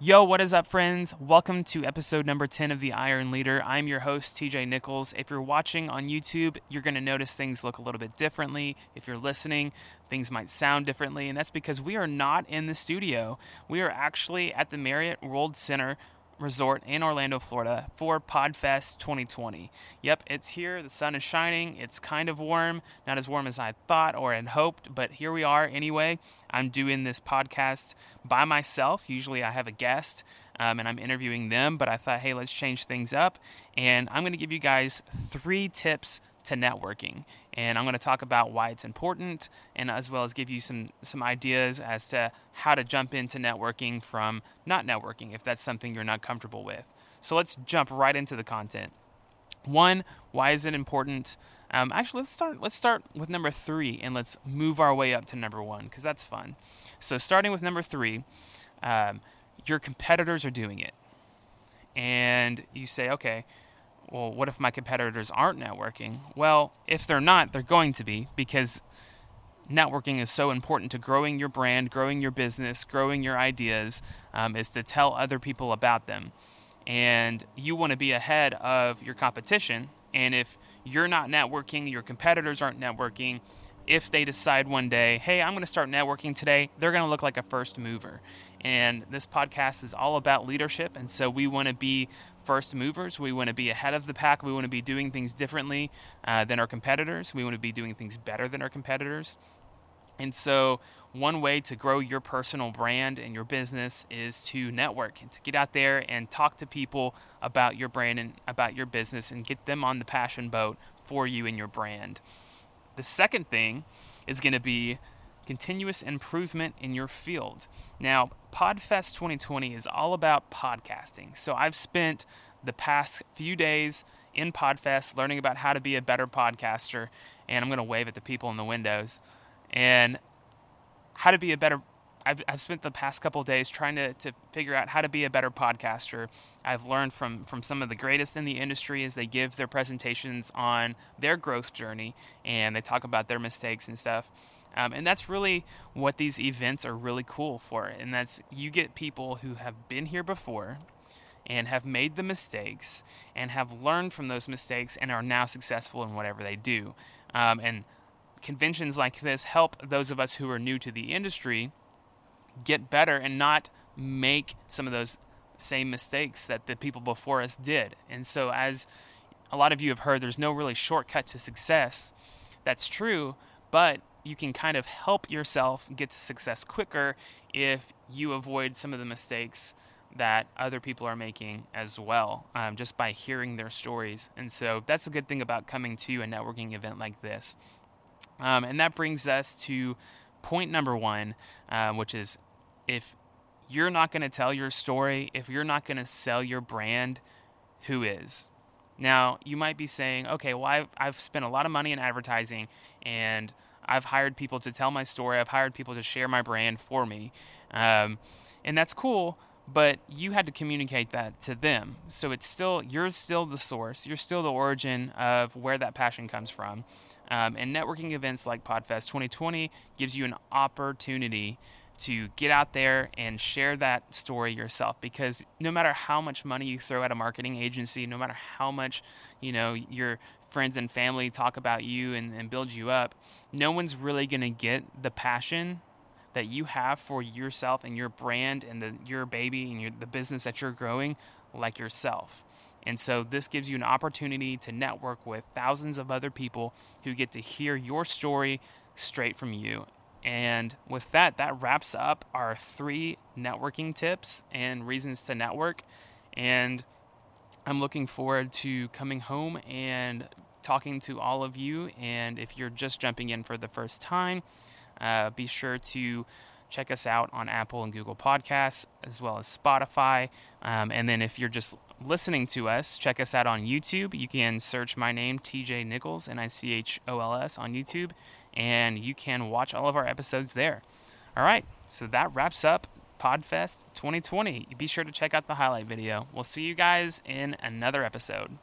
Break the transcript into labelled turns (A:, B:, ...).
A: Yo, what is up, friends? Welcome to episode number 10 of The Iron Leader. I'm your host, TJ Nichols. If you're watching on YouTube, you're going to notice things look a little bit differently. If you're listening, things might sound differently, and that's because we are not in the studio. We are actually at the Marriott World Center Resort in Orlando, Florida for PodFest 2020. Yep, it's here. The sun is shining. It's kind of warm, not as warm as I thought or had hoped, but here we are anyway. I'm doing this podcast by myself. Usually I have a guest um, and I'm interviewing them, but I thought, hey, let's change things up. And I'm going to give you guys three tips to networking. And I'm going to talk about why it's important and as well as give you some some ideas as to how to jump into networking from not networking if that's something you're not comfortable with. So let's jump right into the content. One, why is it important? Um, actually, let's start. Let's start with number three, and let's move our way up to number one because that's fun. So, starting with number three, um, your competitors are doing it, and you say, okay, well, what if my competitors aren't networking? Well, if they're not, they're going to be because networking is so important to growing your brand, growing your business, growing your ideas, um, is to tell other people about them. And you want to be ahead of your competition. And if you're not networking, your competitors aren't networking, if they decide one day, hey, I'm going to start networking today, they're going to look like a first mover. And this podcast is all about leadership. And so we want to be first movers. We want to be ahead of the pack. We want to be doing things differently uh, than our competitors. We want to be doing things better than our competitors. And so, one way to grow your personal brand and your business is to network and to get out there and talk to people about your brand and about your business and get them on the passion boat for you and your brand. The second thing is going to be continuous improvement in your field. Now, PodFest 2020 is all about podcasting. So I've spent the past few days in PodFest learning about how to be a better podcaster, and I'm going to wave at the people in the windows, and how to be a better. I've, I've spent the past couple days trying to, to figure out how to be a better podcaster. I've learned from, from some of the greatest in the industry as they give their presentations on their growth journey and they talk about their mistakes and stuff. Um, and that's really what these events are really cool for. And that's you get people who have been here before and have made the mistakes and have learned from those mistakes and are now successful in whatever they do. Um, and conventions like this help those of us who are new to the industry get better and not make some of those same mistakes that the people before us did. And so, as a lot of you have heard, there's no really shortcut to success. That's true, but you can kind of help yourself get to success quicker if you avoid some of the mistakes that other people are making as well, um, just by hearing their stories. And so that's a good thing about coming to a networking event like this. Um, and that brings us to point number one, um, which is if you're not going to tell your story, if you're not going to sell your brand, who is? Now, you might be saying, okay, well, I've, I've spent a lot of money in advertising and I've hired people to tell my story. I've hired people to share my brand for me. Um, and that's cool, but you had to communicate that to them. So it's still, you're still the source. You're still the origin of where that passion comes from. Um, and networking events like PodFest 2020 gives you an opportunity to get out there and share that story yourself. Because no matter how much money you throw at a marketing agency no matter how much you know your friends and family talk about you and, and build you up no one's really going to get the passion that you have for yourself and your brand and the, your baby and your, the business that you're growing like yourself. And so this gives you an opportunity to network with thousands of other people who get to hear your story straight from you and with that, that wraps up our three networking tips and reasons to network. And I'm looking forward to coming home and talking to all of you. And if you're just jumping in for the first time, uh, be sure to check us out on Apple and Google Podcasts as well as Spotify. Um, and then if you're just listening to us, check us out on YouTube. You can search my name, TJ Nichols, N I C H O L S, on YouTube and you can watch all of our episodes there. All right, so that wraps up Podfest 2020. Be sure to check out the highlight video. We'll see you guys in another episode.